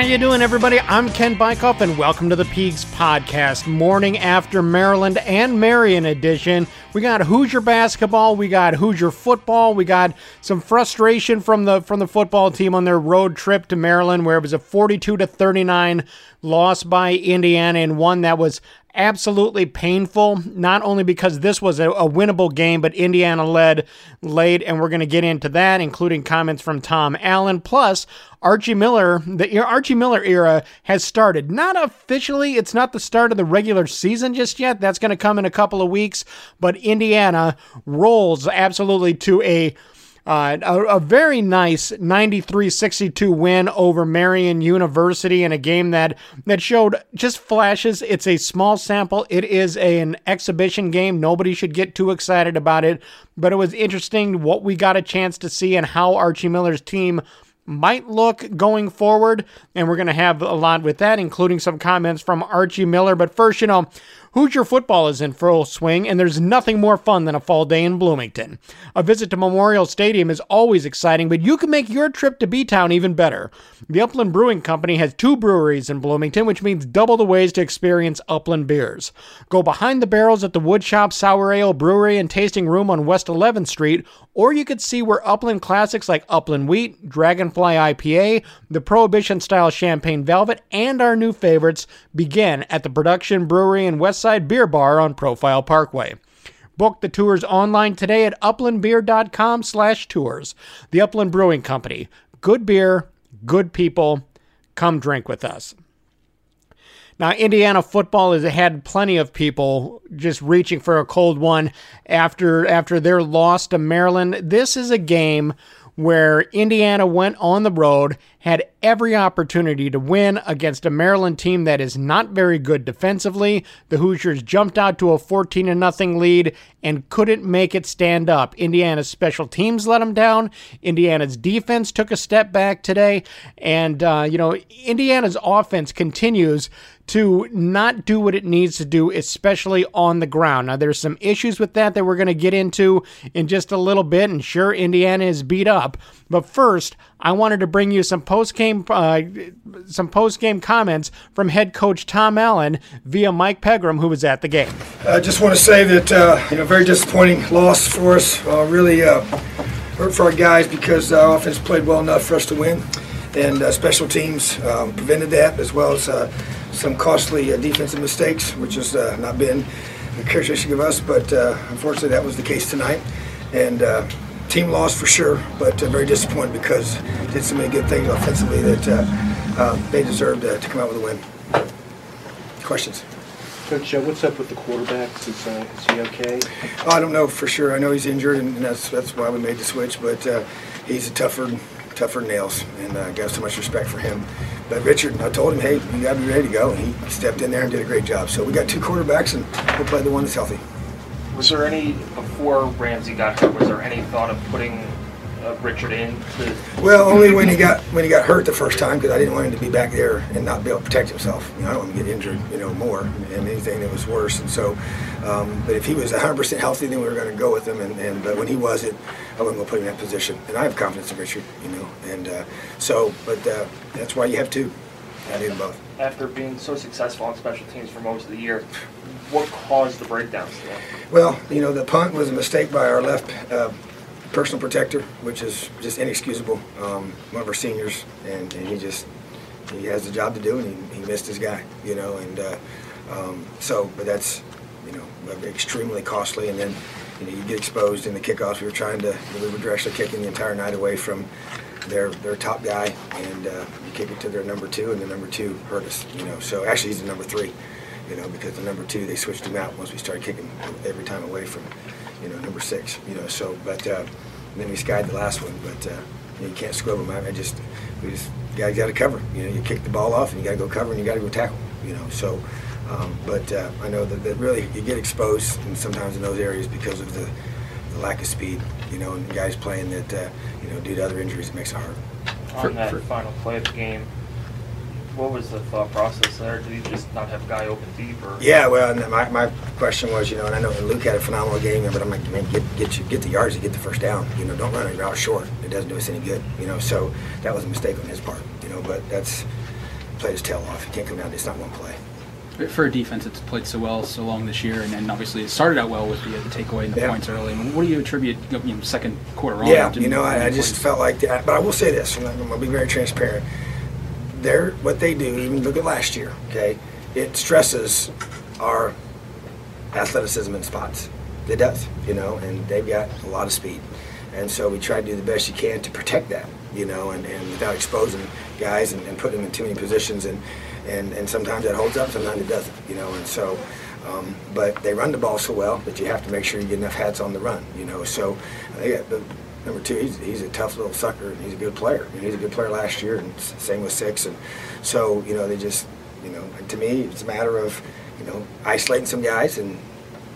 How you doing, everybody? I'm Ken Bikoff, and welcome to the Peegs Podcast, morning after Maryland and Marian edition. We got Hoosier basketball, we got Hoosier football, we got some frustration from the from the football team on their road trip to Maryland, where it was a 42 to 39 loss by Indiana, and one that was absolutely painful, not only because this was a, a winnable game, but Indiana led late, and we're going to get into that, including comments from Tom Allen. Plus, Archie Miller, the Archie Miller era has started. Not officially, it's not the start of the regular season just yet. That's going to come in a couple of weeks, but Indiana rolls absolutely to a uh, a, a, very nice 93-62 win over Marian University in a game that that showed just flashes. It's a small sample. It is a, an exhibition game. Nobody should get too excited about it, but it was interesting what we got a chance to see and how Archie Miller's team might look going forward. And we're going to have a lot with that, including some comments from Archie Miller. But first, you know, Hoosier football is in full swing, and there's nothing more fun than a fall day in Bloomington. A visit to Memorial Stadium is always exciting, but you can make your trip to B Town even better. The Upland Brewing Company has two breweries in Bloomington, which means double the ways to experience Upland beers. Go behind the barrels at the Woodshop Sour Ale Brewery and Tasting Room on West 11th Street, or you could see where Upland classics like Upland Wheat, Dragonfly IPA, the Prohibition style Champagne Velvet, and our new favorites begin at the Production Brewery and Westside Beer Bar on Profile Parkway. Book the tours online today at uplandbeer.com slash tours. The Upland Brewing Company. Good beer, good people. Come drink with us. Now, Indiana football has had plenty of people just reaching for a cold one after after their loss to Maryland. This is a game where Indiana went on the road, had every opportunity to win against a Maryland team that is not very good defensively. The Hoosiers jumped out to a 14 0 lead and couldn't make it stand up. Indiana's special teams let them down. Indiana's defense took a step back today. And, uh, you know, Indiana's offense continues to not do what it needs to do, especially on the ground. Now, there's some issues with that that we're going to get into in just a little bit, and sure, Indiana is beat up. But first, I wanted to bring you some post game uh, some post game comments from head coach Tom Allen via Mike Pegram, who was at the game. I just want to say that uh, you know, very disappointing loss for us. Uh, really uh, hurt for our guys because our offense played well enough for us to win, and uh, special teams um, prevented that as well as uh, some costly defensive mistakes, which has not been a characteristic of us, but unfortunately that was the case tonight. And team lost for sure, but uh, very disappointed because did so many good things offensively that uh, they deserved to come out with a win. Questions? Coach, uh, what's up with the quarterback? Is, uh, is he okay? Oh, I don't know for sure. I know he's injured, and that's that's why we made the switch. But uh, he's a tougher, tougher nails, and I uh, got so much respect for him. But Richard, I told him, hey, you got to be ready to go. And he stepped in there and did a great job. So we got two quarterbacks, and we'll play the one that's healthy. Was there any before Ramsey got hurt? Was there any thought of putting uh, Richard in? Well, only when he got when he got hurt the first time because I didn't want him to be back there and not be able to protect himself. You know, I don't want him to get injured, you know, more and anything that was worse. And so, um, but if he was 100% healthy, then we were going to go with him. And, and but when he wasn't, I wasn't going to put him in that position. And I have confidence in Richard, you know. And uh, so, but uh, that's why you have two. I need them both. After being so successful on special teams for most of the year, what caused the breakdowns today? Well, you know, the punt was a mistake by our left uh, personal protector, which is just inexcusable. Um, one of our seniors, and, and he just he has a job to do, and he, he missed his guy. You know, and uh, um, so, but that's you know extremely costly. And then you know you get exposed in the kickoffs. We were trying to we were actually kicking the entire night away from their their top guy, and uh, you kick it to their number two, and the number two hurt us. You know, so actually he's the number three. You know, because the number two they switched him out once we started kicking every time away from you know number six. You know, so but uh, then we skied the last one, but uh, you, know, you can't scrub them. I, I just we just guys got to cover. You know, you kick the ball off, and you got to go cover, and you got to go tackle. You know, so. Um, but uh, I know that, that really you get exposed and sometimes in those areas because of the, the lack of speed, you know, and guys playing that, uh, you know, due to other injuries, it makes it hard. On For- that for- final play of the game, what was the thought process there? Did he just not have a guy open deep, or Yeah, well, and my, my question was, you know, and I know Luke had a phenomenal game, but I'm like, man, get get you get the yards to get the first down. You know, don't run a route short. It doesn't do us any good. You know, so that was a mistake on his part. You know, but that's played his tail off. He can't come down. It's not one play. For a defense that's played so well so long this year, and, and obviously it started out well with the, uh, the takeaway and the Yeah. points early. I mean, what do you attribute you know, second quarter on? Yeah, you know, I, I just felt like that. But I will say this, and I'm gonna be very transparent. They're what they do. Even look at last year. Okay, it stresses our athleticism in spots. It does, you know, and they've got a lot of speed, and so we try to do the best you can to protect that, you know, and, and without exposing guys and, and putting them in too many positions, and, and and sometimes that holds up, sometimes it doesn't, you know, and so. Um, but they run the ball so well that you have to make sure you get enough hats on the run, you know. So they got the number two. He's, he's a tough little sucker, and he's a good player. I mean, he's a good player last year, and same with six. And so you know, they just you know, to me, it's a matter of you know isolating some guys, and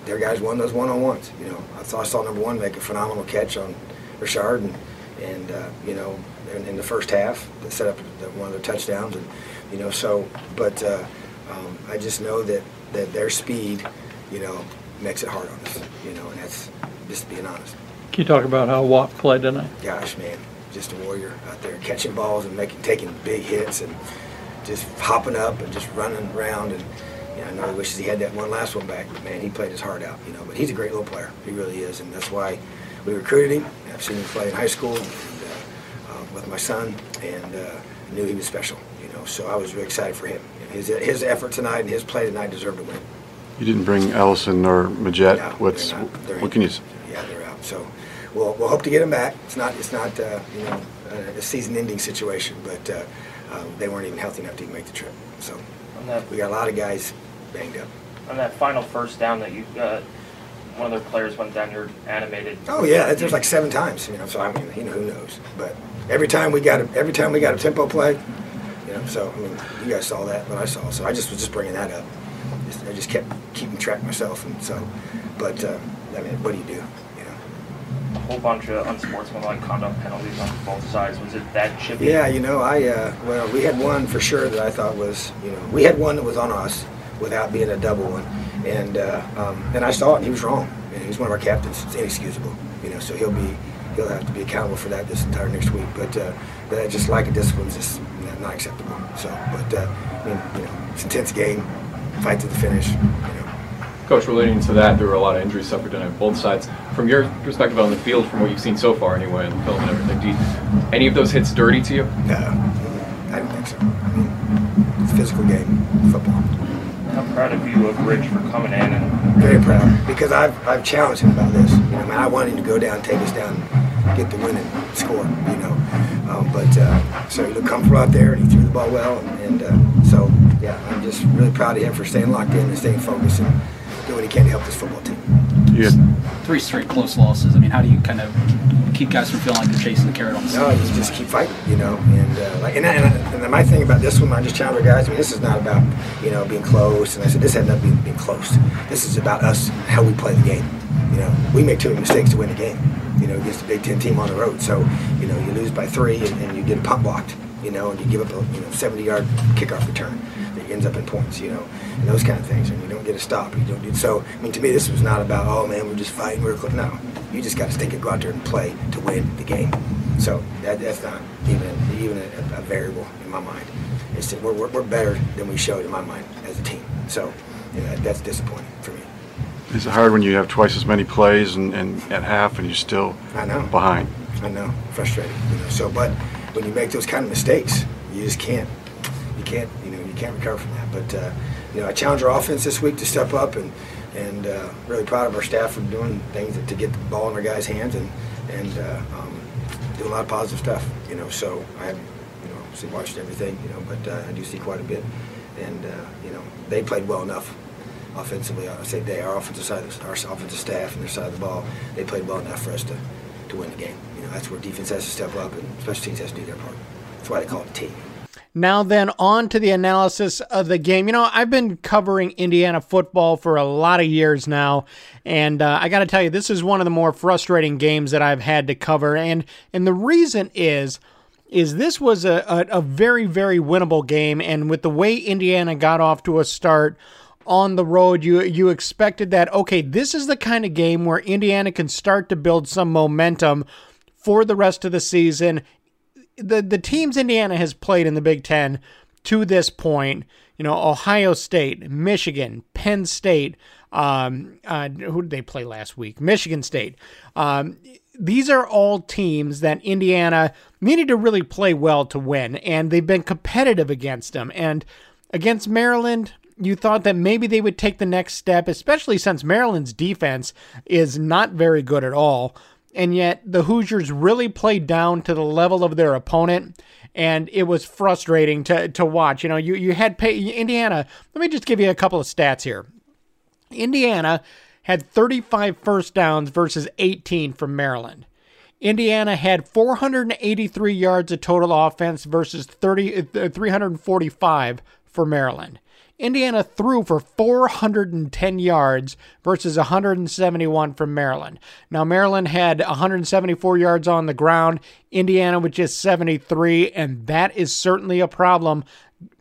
their guys won those one on ones. You know, I saw, I saw number one make a phenomenal catch on Richard, and and uh, you know, in, in the first half, that set up the, one of their touchdowns, and you know, so but uh, um, I just know that that their speed, you know, makes it hard on us. You know, and that's just being honest. Can you talk about how Watt played tonight? Gosh, man, just a warrior out there catching balls and making taking big hits and just hopping up and just running around and. You know, I know he wishes he had that one last one back, but man, he played his heart out. You know, but he's a great little player. He really is, and that's why we recruited him. I've seen him play in high school and, uh, uh, with my son, and uh, knew he was special. You know, so I was really excited for him. His his effort tonight and his play tonight deserved to win. You didn't bring Ellison or Majette. No, What's they're not. They're what can you? injured. Yeah, they're out. So we'll, we'll hope to get them back. It's not it's not uh, you know a season-ending situation, but uh, um, they weren't even healthy enough to even make the trip. So that we got a lot of guys banged up. on that final first down that you uh, one of their players went down, you're animated. Oh yeah, there's like seven times. You know, so I mean, you know, who knows? But every time we got a, every time we got a tempo play, you know. So I mean, you guys saw that, but I saw. So I just was just bringing that up. Just, I just kept keeping track myself, and so. But uh, I mean, what do you do? You know. a whole bunch of unsportsmanlike conduct penalties on both sides. Was it that chippy? Yeah, you know, I uh, well, we had one for sure that I thought was, you know, we had one that was on us without being a double one, and uh, um, and I saw it, and he was wrong. And he was one of our captains. It's inexcusable, you know. So he'll be he'll have to be accountable for that this entire next week. But uh, but that just like of discipline is just not acceptable. So, but uh, I mean, you know, it's an intense game, fight to the finish. You know. Coach, relating to that, there were a lot of injuries suffered on both sides. From your perspective on the field, from what you've seen so far anyway, and the film and everything, do you, any of those hits dirty to you? No, I don't think so. I mean, it's a physical game, football. I'm proud of you of Rich for coming in and Very proud because I've, I've challenged him about this. You know, man, I want him to go down, take us down, get the win and score. You know, um, but uh, so he looked comfortable out there and he threw the ball well, and, and uh, so yeah, I'm just really proud of him for staying locked in and staying focused and doing what he can to help this football team. Yeah. Three straight close losses. I mean, how do you kind of keep guys from feeling like they're chasing the carrot on the No, you just keep fighting, you know. And uh, like, and, I- and, I- and my thing about this one, I just challenge our guys. I mean, this is not about you know being close. And I said this had nothing to being, being close. This is about us, how we play the game. You know, we make too many mistakes to win the game. You know, against a Big Ten team on the road. So you know, you lose by three and, and you get punt blocked. You know, and you give up a you know 70-yard kickoff return that ends up in points. You know, and those kind of things. And you don't get a stop. You don't do so. I mean, to me, this was not about oh man, we're just fighting. We're close. no. You just got to stick it, go out there and play to win the game. So that, that's not even even a, a variable in my mind. it's we're, we're, we're better than we showed in my mind as a team. So yeah, that's disappointing for me. Is it hard when you have twice as many plays and, and at half and you're still I know. behind? I know, frustrating. You know, so but when you make those kind of mistakes, you just can't, you can't, you know, you can't recover from that. But uh, you know, I challenge our offense this week to step up, and and uh, really proud of our staff for doing things to get the ball in our guys' hands and and uh, um, doing a lot of positive stuff. You know, so I haven't, you know, obviously watched everything, you know, but uh, I do see quite a bit, and uh, you know, they played well enough offensively. I say they, our offensive side, our offensive staff, and their side of the ball, they played well enough for us to, to win the game. You know, that's where defense has to step up and special teams has to do their part. That's why they call it team. Now, then, on to the analysis of the game. You know, I've been covering Indiana football for a lot of years now, and uh, I got to tell you, this is one of the more frustrating games that I've had to cover. And and the reason is, is this was a, a, a very, very winnable game, and with the way Indiana got off to a start on the road, you you expected that okay, this is the kind of game where Indiana can start to build some momentum for the rest of the season. The the teams Indiana has played in the Big 10 to this point, you know, Ohio State, Michigan, Penn State, um, uh, who did they play last week? Michigan State. Um, these are all teams that Indiana needed to really play well to win, and they've been competitive against them. And against Maryland, you thought that maybe they would take the next step, especially since Maryland's defense is not very good at all. And yet the Hoosiers really played down to the level of their opponent. And it was frustrating to, to watch. You know, you, you had pay, Indiana. Let me just give you a couple of stats here. Indiana had 35 first downs versus 18 from Maryland. Indiana had 483 yards of total offense versus 30, uh, 345 for Maryland. Indiana threw for 410 yards versus 171 from Maryland. Now, Maryland had 174 yards on the ground, Indiana with just 73, and that is certainly a problem.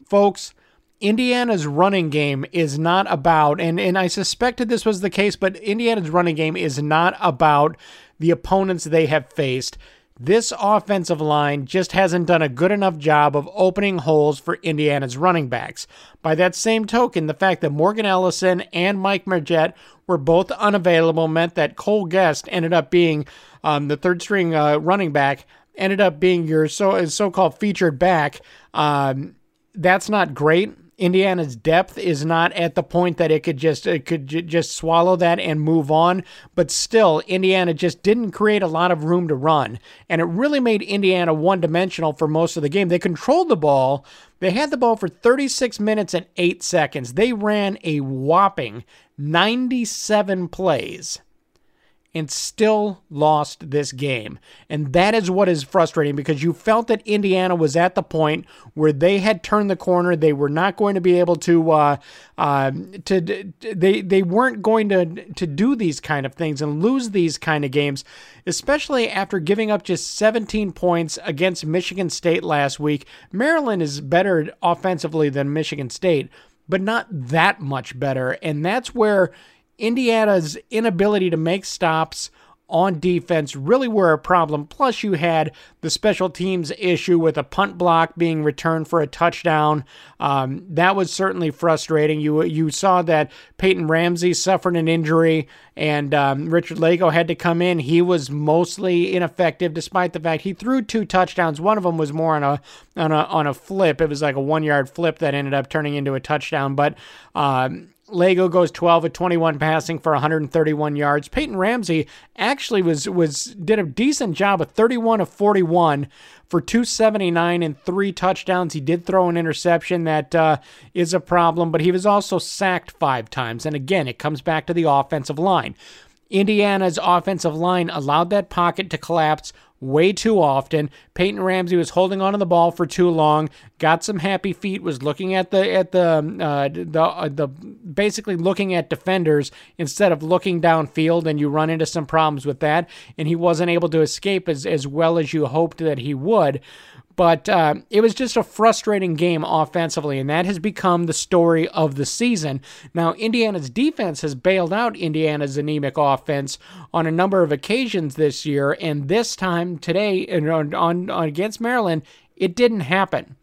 Folks, Indiana's running game is not about, and, and I suspected this was the case, but Indiana's running game is not about the opponents they have faced. This offensive line just hasn't done a good enough job of opening holes for Indiana's running backs. By that same token, the fact that Morgan Ellison and Mike Majette were both unavailable meant that Cole Gest ended up being um, the third string uh, running back, ended up being your so so called featured back. Um, that's not great. Indiana's depth is not at the point that it could just it could j- just swallow that and move on, but still Indiana just didn't create a lot of room to run, and it really made Indiana one-dimensional for most of the game. They controlled the ball. They had the ball for 36 minutes and 8 seconds. They ran a whopping 97 plays and still lost this game. And that is what is frustrating because you felt that Indiana was at the point where they had turned the corner. They were not going to be able to uh, uh, to they they weren't going to to do these kind of things and lose these kind of games, especially after giving up just 17 points against Michigan State last week. Maryland is better offensively than Michigan State, but not that much better, and that's where Indiana's inability to make stops on defense really were a problem. Plus, you had the special teams issue with a punt block being returned for a touchdown. Um, that was certainly frustrating. You you saw that Peyton Ramsey suffered an injury, and um, Richard Lagow had to come in. He was mostly ineffective, despite the fact he threw two touchdowns. One of them was more on a on a on a flip. It was like a one yard flip that ended up turning into a touchdown, but. Um, Lagow goes 12 of 21 passing for 131 yards. Peyton Ramsey actually was was did a decent job of 31 of 41 for 279 and three touchdowns. He did throw an interception that uh, is a problem, but he was also sacked five times. And again, it comes back to the offensive line. Indiana's offensive line allowed that pocket to collapse way too often. Peyton Ramsey was holding onto the ball for too long. Got some happy feet. Was looking at the at the um, uh, the uh, the basically looking at defenders instead of looking downfield, and you run into some problems with that. And he wasn't able to escape as as well as you hoped that he would. But uh, it was just a frustrating game offensively, and that has become the story of the season. Now, Indiana's defense has bailed out Indiana's anemic offense on a number of occasions this year, and this time today on, on, on against Maryland, it didn't happen.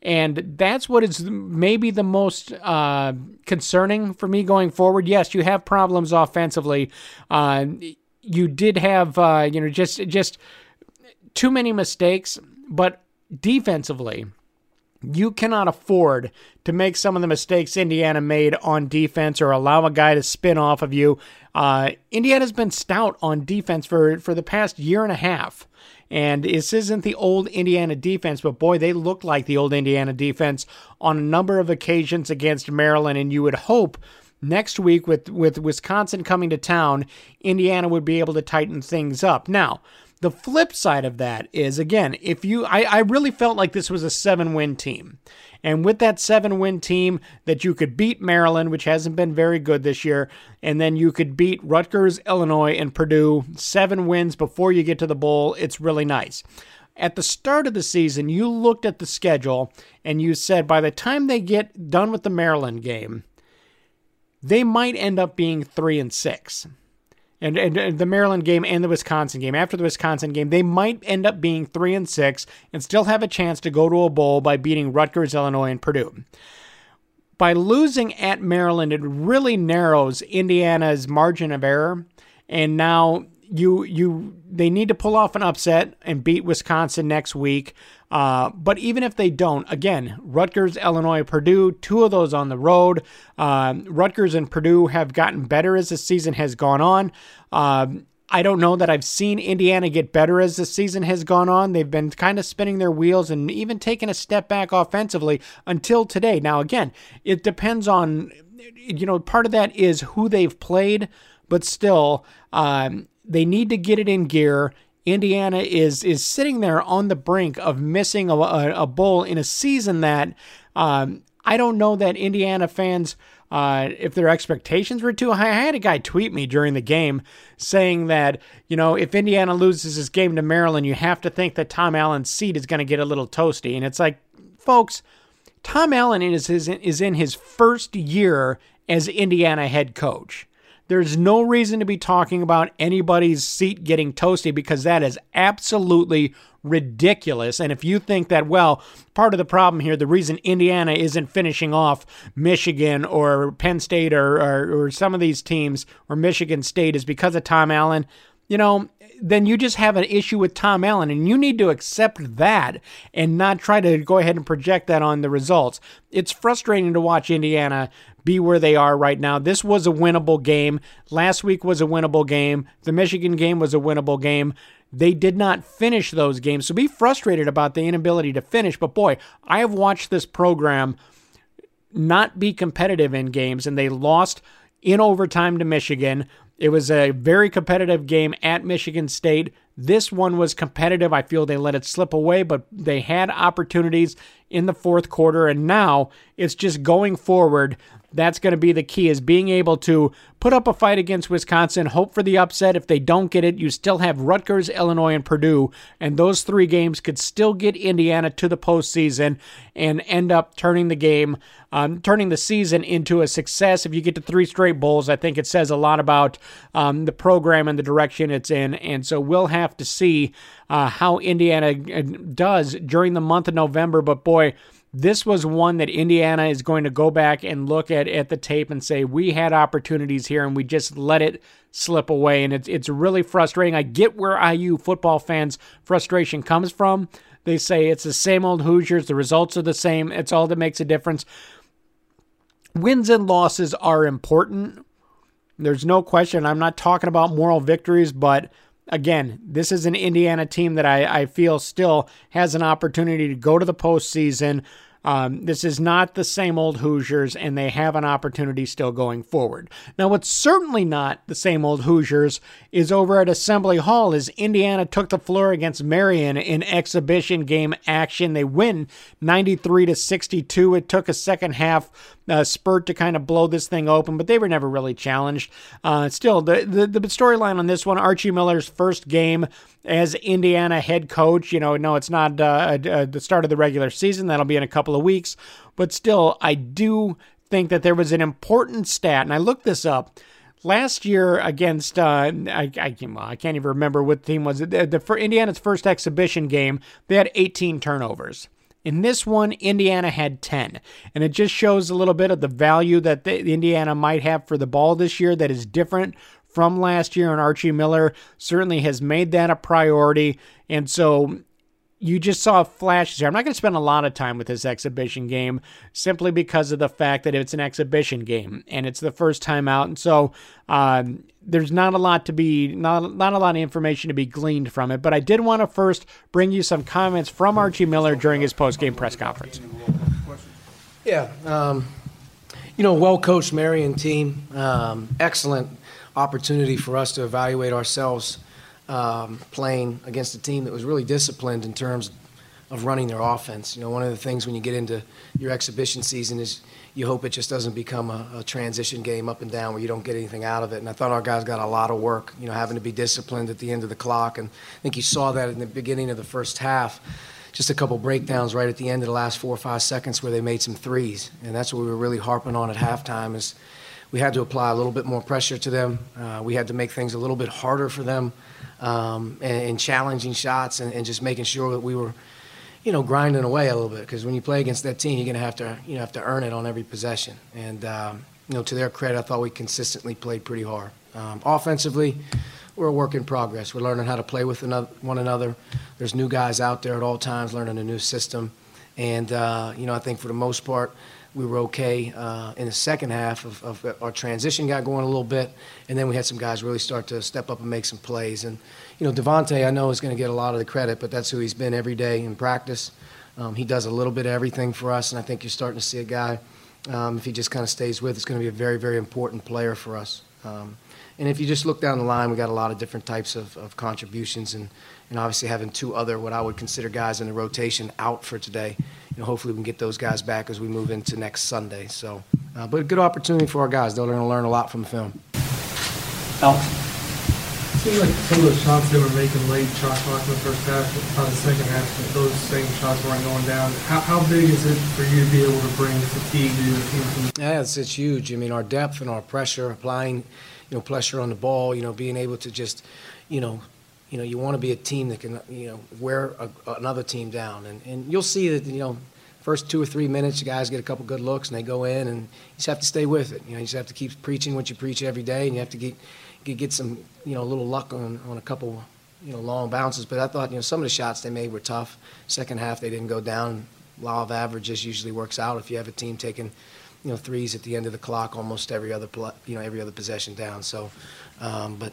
And that's what is maybe the most uh, concerning for me going forward. Yes, you have problems offensively. Uh, you did have, uh, you know, just just too many mistakes, but defensively, you cannot afford to make some of the mistakes Indiana made on defense or allow a guy to spin off of you. Uh, Indiana's been stout on defense for, for the past year and a half. And this isn't the old Indiana defense, but boy, they look like the old Indiana defense on a number of occasions against Maryland. And you would hope next week, with, with Wisconsin coming to town, Indiana would be able to tighten things up. Now, the flip side of that is again, if you, I, I really felt like this was a seven win team. And with that seven win team, that you could beat Maryland, which hasn't been very good this year, and then you could beat Rutgers, Illinois, and Purdue, seven wins before you get to the bowl, it's really nice. At the start of the season, you looked at the schedule and you said by the time they get done with the Maryland game, they might end up being three and six and, and, the Maryland game and the Wisconsin game. After the Wisconsin game, they might end up being three and six and still have a chance to go to a bowl by beating Rutgers, Illinois, and Purdue. By losing at Maryland, it really narrows Indiana's margin of error, and now you you they need to pull off an upset and beat Wisconsin next week. Uh, but even if they don't, again, Rutgers, Illinois, Purdue, two of those on the road. Uh, Rutgers and Purdue have gotten better as the season has gone on. Uh, I don't know that I've seen Indiana get better as the season has gone on. They've been kind of spinning their wheels and even taking a step back offensively until today. Now, again, it depends on, you know, part of that is who they've played, but still, um, they need to get it in gear. Indiana is is sitting there on the brink of missing a, a, a bowl in a season that um, I don't know that Indiana fans, uh, if their expectations were too high. I had a guy tweet me during the game saying that you know if Indiana loses this game to Maryland, you have to think that Tom Allen's seat is going to get a little toasty, and it's like, folks. Tom Allen is, is, is in his first year as Indiana head coach. There's no reason to be talking about anybody's seat getting toasty because that is absolutely ridiculous. And if you think that, well, part of the problem here, the reason Indiana isn't finishing off Michigan or Penn State or, or, or some of these teams or Michigan State is because of Tom Allen, you know, then you just have an issue with Tom Allen, and you need to accept that and not try to go ahead and project that on the results. It's frustrating to watch Indiana be where they are right now. This was a winnable game. Last week was a winnable game. The Michigan game was a winnable game. They did not finish those games. So be frustrated about the inability to finish. But boy, I have watched this program not be competitive in games, and they lost in overtime to Michigan. It was a very competitive game at Michigan State. This one was competitive. I feel they let it slip away, but they had opportunities in the fourth quarter, and now it's just going forward that's going to be the key is being able to put up a fight against Wisconsin, hope for the upset. If they don't get it, you still have Rutgers, Illinois, and Purdue, and those three games could still get Indiana to the postseason and end up turning the game, um, turning the season into a success. If you get to three straight bowls, I think it says a lot about um, the program and the direction it's in, and so we'll have to see uh, how Indiana uh, does during the month of November. But boy, this was one that Indiana is going to go back and look at at the tape and say we had opportunities here and we just let it slip away and it's it's really frustrating. I get where IU football fans frustration comes from. They say it's the same old Hoosiers, the results are the same, it's all that makes a difference. Wins and losses are important. There's no question. I'm not talking about moral victories, but again, this is an Indiana team that I, I feel still has an opportunity to go to the postseason. Um, this is not the same old Hoosiers, and they have an opportunity still going forward. Now, what's certainly not the same old Hoosiers is over at Assembly Hall as Indiana took the floor against Marian in exhibition game action. They win 93 to 62. It took a second half uh, spurt to kind of blow this thing open, but they were never really challenged. Uh, still, the, the, the storyline on this one Archie Miller's first game as Indiana head coach. You know, no, it's not uh, uh, the start of the regular season. That'll be in a couple of weeks. But still, I do think that there was an important stat, and I looked this up. Last year against, uh, I, I, I can't even remember what team was it. The, the, for Indiana's first exhibition game, they had 18 turnovers. In this one, Indiana had 10. And it just shows a little bit of the value that the, Indiana might have for the ball this year that is different from last year. And Archie Miller certainly has made that a priority. And so you just saw flashes here. I'm not going to spend a lot of time with this exhibition game simply because of the fact that it's an exhibition game and it's the first time out. And so um, there's not a lot to be, not, not a lot of information to be gleaned from it. But I did want to first bring you some comments from Archie Miller during his post-game press conference. Yeah. Um, you know, well coached Marian team. Um, excellent opportunity for us to evaluate ourselves um, playing against a team that was really disciplined in terms of running their offense. You know, one of the things when you get into your exhibition season is you hope it just doesn't become a, a, transition game up and down where you don't get anything out of it. And I thought our guys got a lot of work, you know, having to be disciplined at the end of the clock. And I think you saw that in the beginning of the first half. Just a couple breakdowns right at the end of the last four or five seconds where they made some threes. And that's what we were really harping on at halftime is we had to apply a little bit more pressure to them. Uh, we had to make things a little bit harder for them um, and, and, challenging shots and, and, just making sure that we were, you know, grinding away a little bit. Because when you play against that team, you're going to have to, you know, have to earn it on every possession. And um, you know, to their credit, I thought we consistently played pretty hard. Um, offensively, we're a work in progress. We're learning how to play with another, one another. There's new guys out there at all times learning a new system. And, uh, you know, I think for the most part, we were okay uh, in the second half of, of, our transition got going a little bit, and then we had some guys really start to step up and make some plays. And you know, Devonte, I know is going to get a lot of the credit, but that's who he's been every day in practice. Um, he does a little bit of everything for us, and I think you're starting to see a guy. Um, if he just kind of stays with, it's going to be a very, very important player for us. Um, and if you just look down the line, we got a lot of different types of, of contributions, and, and obviously having two other what I would consider guys in the rotation out for today know, hopefully we can get those guys back as we move into next Sunday. So, uh, but a good opportunity for our guys. They're going to learn a lot from the film. Alex. It seems like some of those shots they were making late, shot clock in the first half, probably the second half, those same shots weren't going down. How, how big is it for you to be able to bring fatigue to your team? Yeah, it's, it's huge. I mean, our depth and our pressure, applying, you know, pressure on the ball, you know, being able to just, you know, you know, you want to be a team that can, you know, wear a, another team down. And, and you'll see that, you know, first two or three minutes, the guys get a couple good looks and they go in, and you just have to stay with it. You know, you just have to keep preaching what you preach every day, and you have to get get, get some, you know, a little luck on, on a couple, you know, long bounces. But I thought, you know, some of the shots they made were tough. Second half, they didn't go down. Law of averages usually works out if you have a team taking, you know, threes at the end of the clock almost every other, you know, every other possession down. So, um, but,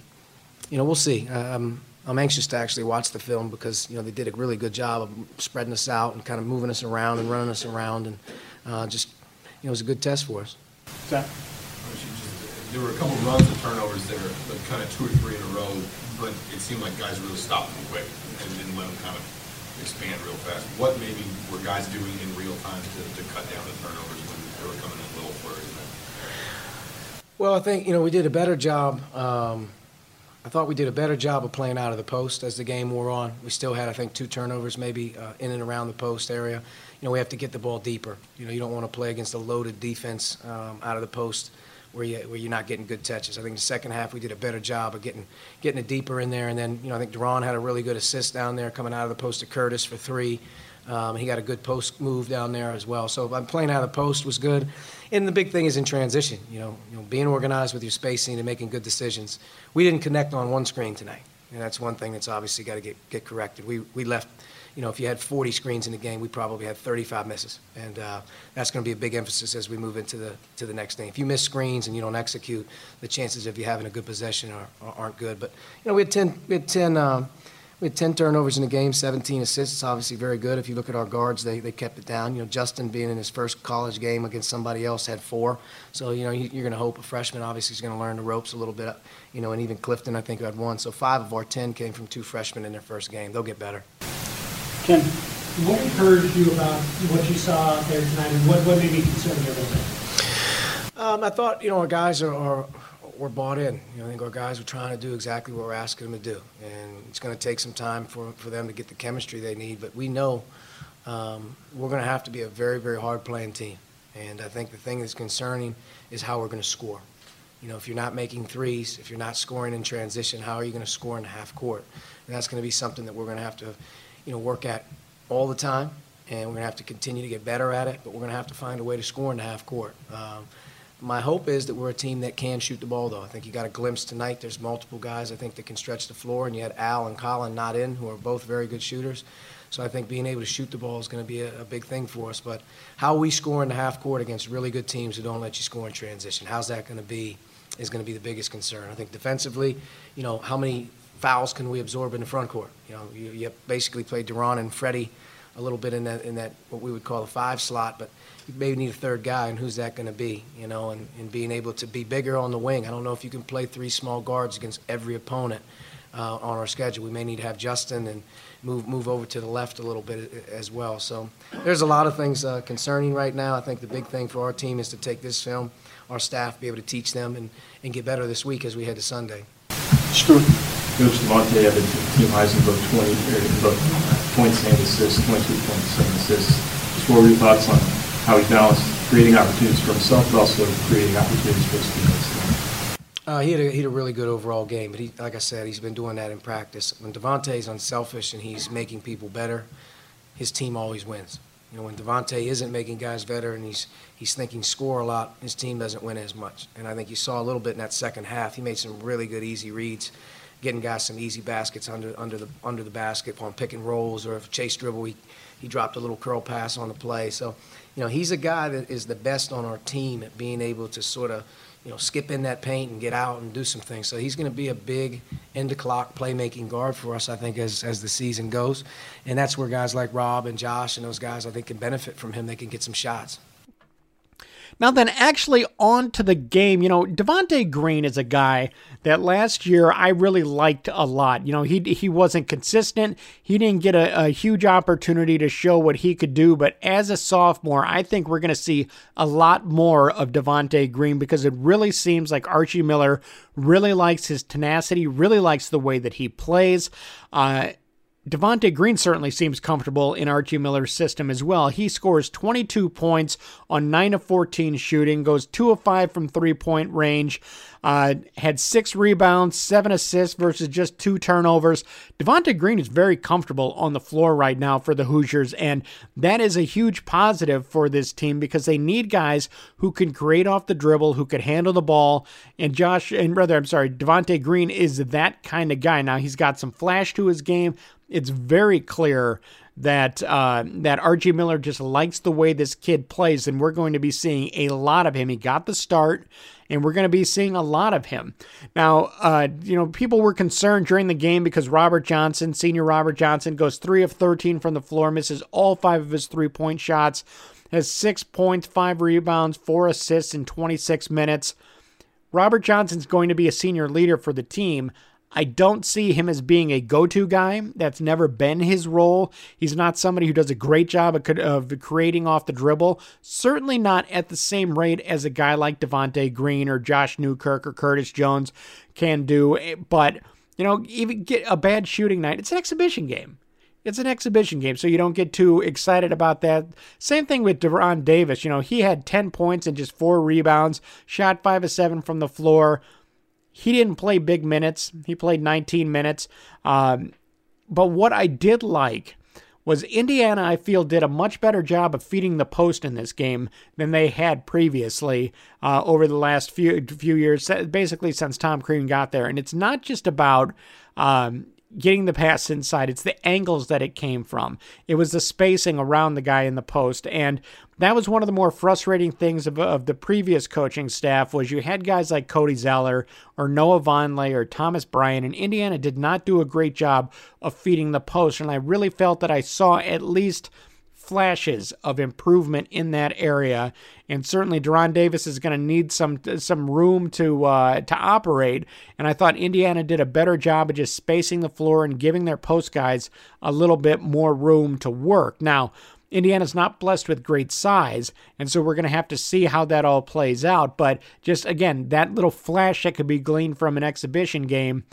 you know, we'll see. Um, I'm anxious to actually watch the film because you know they did a really good job of spreading us out and kind of moving us around and running us around, and uh, just you know it was a good test for us. Zach? There were a couple runs and turnovers there, but kind of two or three in a row. But it seemed like guys really stopped them quick and didn't let them kind of expand real fast. What maybe were guys doing in real time to, to cut down the turnovers when they were coming in little flurries? Well, I think you know we did a better job. Um, I thought we did a better job of playing out of the post as the game wore on. We still had, I think, two turnovers maybe uh, in and around the post area. You know, we have to get the ball deeper. You know, you don't want to play against a loaded defense um, out of the post where you where you're not getting good touches. I think the second half we did a better job of getting getting it deeper in there. And then, you know, I think De'Ron had a really good assist down there coming out of the post to Curtis for three. Um, he got a good post move down there as well. So playing out of the post was good. And the big thing is in transition, you know, you know, being organized with your spacing and making good decisions. We didn't connect on one screen tonight. And that's one thing that's obviously got to get, get corrected. We, we left, you know, if you had 40 screens in the game, we probably had 35 misses. And uh, that's going to be a big emphasis as we move into the, to the next thing. If you miss screens and you don't execute, the chances of you having a good possession are, aren't good. But, you know, we had 10, we had 10 um, we had 10 turnovers in the game, 17 assists, obviously very good. If you look at our guards, they, they kept it down. You know, Justin being in his first college game against somebody else had four. So, you know, you're going to hope a freshman obviously is going to learn the ropes a little bit, you know, and even Clifton, I think, had one. So five of our 10 came from two freshmen in their first game. They'll get better. Ken, what encouraged you about what you saw there tonight and what, what made you concerned you a little bit? Um, I thought, you know, our guys are, are we're bought in. You know, I think our guys are trying to do exactly what we're asking them to do, and it's going to take some time for, for them to get the chemistry they need. But we know um, we're going to have to be a very, very hard playing team. And I think the thing that's concerning is how we're going to score. You know, if you're not making threes, if you're not scoring in transition, how are you going to score in half court? And that's going to be something that we're going to have to, you know, work at all the time. and we're going to have to continue to get better at it, but we're going to have to find a way to score in the half court. Um, my hope is that we're a team that can shoot the ball, though. I think you got a glimpse tonight. There's multiple guys I think that can stretch the floor, and you had Al and Collin not in, who are both very good shooters. So I think being able to shoot the ball is going to be a, a, big thing for us. But how we score in the half court against really good teams who don't let you score in transition, how's that going to be, is going to be the biggest concern. I think defensively, you know, how many fouls can we absorb in the front court? You know, you, you basically played De'Ron and Freddie a little bit in that in that what we would call a five slot, but you maybe need a third guy, and who's that going to be? You know, and, and being able to be bigger on the wing. I don't know if you can play three small guards against every opponent uh, on our schedule. We may need to have Justin and move move over to the left a little bit uh, as well. So there's a lot of things uh, concerning right now. I think the big thing for our team is to take this film, our staff, be able to teach them, and, and get better this week as we head to Sunday. Sure. Coach Devonte Evans, Team Heisenberg 20, .7 assists, 22.7 assists. Just what were your thoughts on how he balanced creating opportunities for himself, but also creating opportunities for his teammates? Uh, he, had a, he had a really good overall game, but he, like I said, he's been doing that in practice. When Devonte's unselfish and he's making people better, his team always wins. You know, when Devontae isn't making guys better and he's he's thinking score a lot, his team doesn't win as much. And I think you saw a little bit in that second half. He made some really good easy reads getting guys some easy baskets under under the under the basket on pick and rolls or if chase dribble, he he dropped a little curl pass on the play. So you know, he's a guy that is the best on our team at being able to sort of, you know, skip in that paint and get out and do some things. So he's going to be a big end of clock playmaking guard for us, I think, as, as the season goes. And that's where guys like Rob and Josh and those guys, I think, can benefit from him. They can get some shots. Now, then, actually, on to the game. You know, Devonte Green is a guy that last year I really liked a lot. You know, he he wasn't consistent. He didn't get a, a huge opportunity to show what he could do. But as a sophomore, I think we're going to see a lot more of Devonte Green because it really seems like Archie Miller really likes his tenacity, really likes the way that he plays. Uh, Devonte Green certainly seems comfortable in Archie Miller's system as well. He scores 22 points on 9 of 14 shooting, goes 2 of 5 from three point range, uh, had six rebounds, seven assists versus just two turnovers. Devonte Green is very comfortable on the floor right now for the Hoosiers, and that is a huge positive for this team because they need guys who can create off the dribble, who could handle the ball. And Josh, and rather, I'm sorry, Devonte Green is that kind of guy. Now he's got some flash to his game it's very clear that uh, that Archie Miller just likes the way this kid plays, and we're going to be seeing a lot of him. He got the start, and we're going to be seeing a lot of him. Now, uh, you know, people were concerned during the game because Robert Johnson, senior Robert Johnson, goes three of thirteen from the floor, misses all five of his three point shots, has six points, five rebounds, four assists in 26 minutes. Robert Johnson's going to be a senior leader for the team. I don't see him as being a go to guy. That's never been his role. He's not somebody who does a great job of creating off the dribble. Certainly not at the same rate as a guy like Devonte Green or Josh Newkirk or Curtis Jones can do. Eh, but, you know, even get a bad shooting night, it's an exhibition game. It's an exhibition game, so you don't get too excited about that. Same thing with De'Ron Davis. You know, he had 10 points and just four rebounds, shot 5 of 7 from the floor. He didn't play big minutes. He played 19 minutes. Um, but what I did like was Indiana, I feel, did a much better job of feeding the post in this game than they had previously uh, over the last few few years, basically since Tom Crean got there. And it's not just about um, getting the pass inside. It's the angles that it came from. It was the spacing around the guy in the post. And that was one of the more frustrating things of, of the previous coaching staff was you had guys like Cody Zeller or Noah Vonleh or Thomas Bryant, and Indiana did not do a great job of feeding the post. And I really felt that I saw at least – flashes of improvement in that area, and certainly De'Ron Davis is going to need some some room to uh, to operate. And I thought Indiana did a better job of just spacing the floor and giving their post guys a little bit more room to work. Now. Indiana's not blessed with great size, and so we're going to have to see how that all plays out. But just again, that little flash that could be gleaned from an exhibition game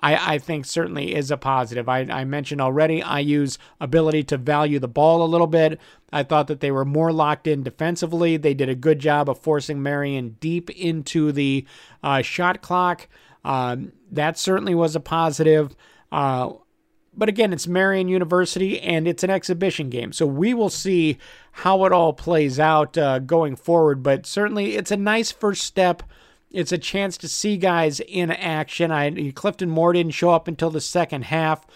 I, I think certainly is a positive. I, I mentioned already IU's ability to value the ball a little bit. I thought that they were more locked in defensively. They did a good job of forcing Marian deep into the uh, shot clock. Um, that certainly was a positive. Uh, but again, it's Marian University and it's an exhibition game. So we will see how it all plays out uh, going forward. But certainly, it's a nice first step. It's a chance to see guys in action. I Clifton Moore didn't show up until the second half,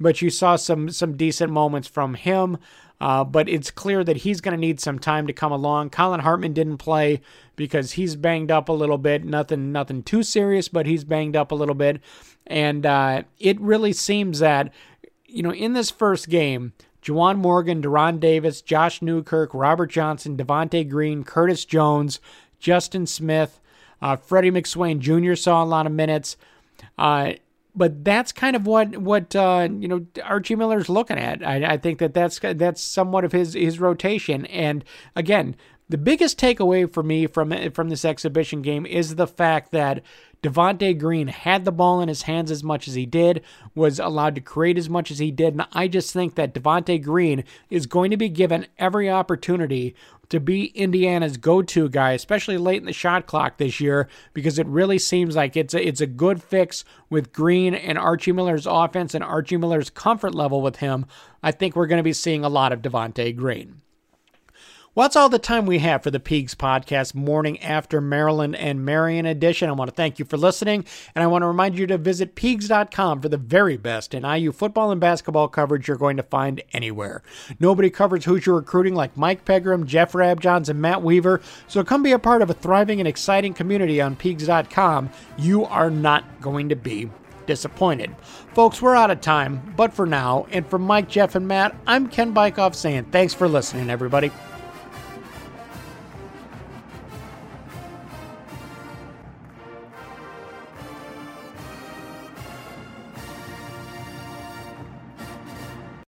but you saw some some decent moments from him. Uh, but it's clear that he's going to need some time to come along. Collin Hartman didn't play because he's banged up a little bit. Nothing, nothing too serious, but he's banged up a little bit. And uh, it really seems that, you know, in this first game, Juwan Morgan, De'Ron Davis, Josh Newkirk, Robert Johnson, Devonte Green, Curtis Jones, Justin Smith, uh, Freddie McSwain Jr. saw a lot of minutes. Uh, but that's kind of what what uh, you know Archie Miller's looking at. I, I think that that's that's somewhat of his his rotation. And again, the biggest takeaway for me from from this exhibition game is the fact that Devonte Green had the ball in his hands as much as he did, was allowed to create as much as he did, and I just think that Devonte Green is going to be given every opportunity to be Indiana's go-to guy, especially late in the shot clock this year, because it really seems like it's a, it's a good fix with Green and Archie Miller's offense and Archie Miller's comfort level with him. I think we're going to be seeing a lot of Devonte Green. Well, that's all the time we have for the Peegs podcast morning after Maryland and Marian edition. I want to thank you for listening, and I want to remind you to visit Peegs.com for the very best in IU football and basketball coverage you're going to find anywhere. Nobody covers Hoosier recruiting like Mike Pegram, Jeff Rabjohns, and Matt Weaver, so come be a part of a thriving and exciting community on Peegs.com. You are not going to be disappointed. Folks, we're out of time, but for now, and for Mike, Jeff, and Matt, I'm Ken Bikoff saying thanks for listening, everybody.